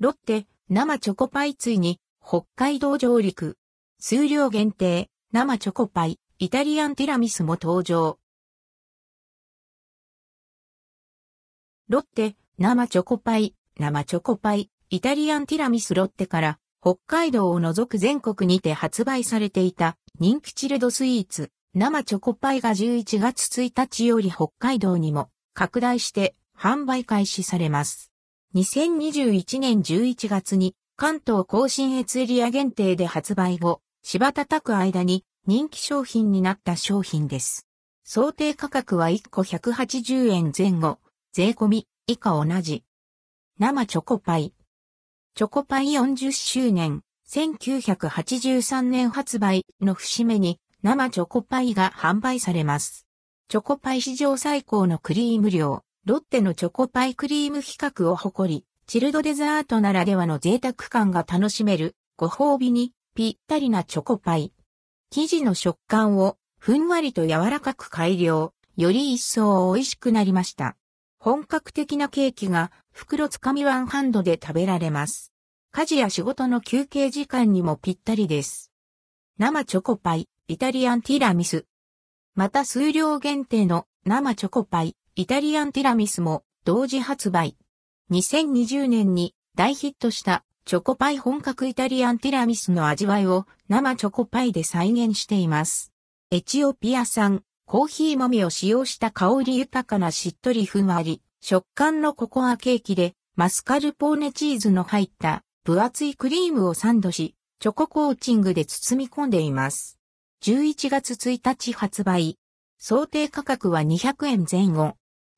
ロッテ、生チョコパイついに、北海道上陸。数量限定、生チョコパイ、イタリアンティラミスも登場。ロッテ、生チョコパイ、生チョコパイ、イタリアンティラミスロッテから、北海道を除く全国にて発売されていた人気チルドスイーツ、生チョコパイが11月1日より北海道にも拡大して販売開始されます。2021年11月に関東甲信越エリア限定で発売後、芝叩く間に人気商品になった商品です。想定価格は1個180円前後、税込み以下同じ。生チョコパイ。チョコパイ40周年、1983年発売の節目に生チョコパイが販売されます。チョコパイ史上最高のクリーム量、ロッテのチョコパイクリーム比較を誇り、チルドデザートならではの贅沢感が楽しめる、ご褒美にぴったりなチョコパイ。生地の食感をふんわりと柔らかく改良、より一層美味しくなりました。本格的なケーキが袋つかみワンハンドで食べられます。家事や仕事の休憩時間にもぴったりです。生チョコパイ、イタリアンティラミス。また数量限定の生チョコパイ、イタリアンティラミスも同時発売。2020年に大ヒットしたチョコパイ本格イタリアンティラミスの味わいを生チョコパイで再現しています。エチオピア産コーヒー豆を使用した香り豊かなしっとりふんわり、食感のココアケーキでマスカルポーネチーズの入った分厚いクリームをサンドし、チョココーチングで包み込んでいます。11月1日発売。想定価格は200円前後。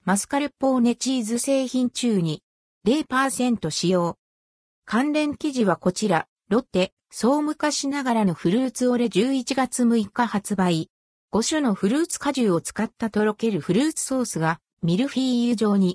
マスカルポーネチーズ製品中に0%使用。関連記事はこちら、ロッテ、そう昔ながらのフルーツオレ11月6日発売。5種のフルーツ果汁を使ったとろけるフルーツソースがミルフィーユ状に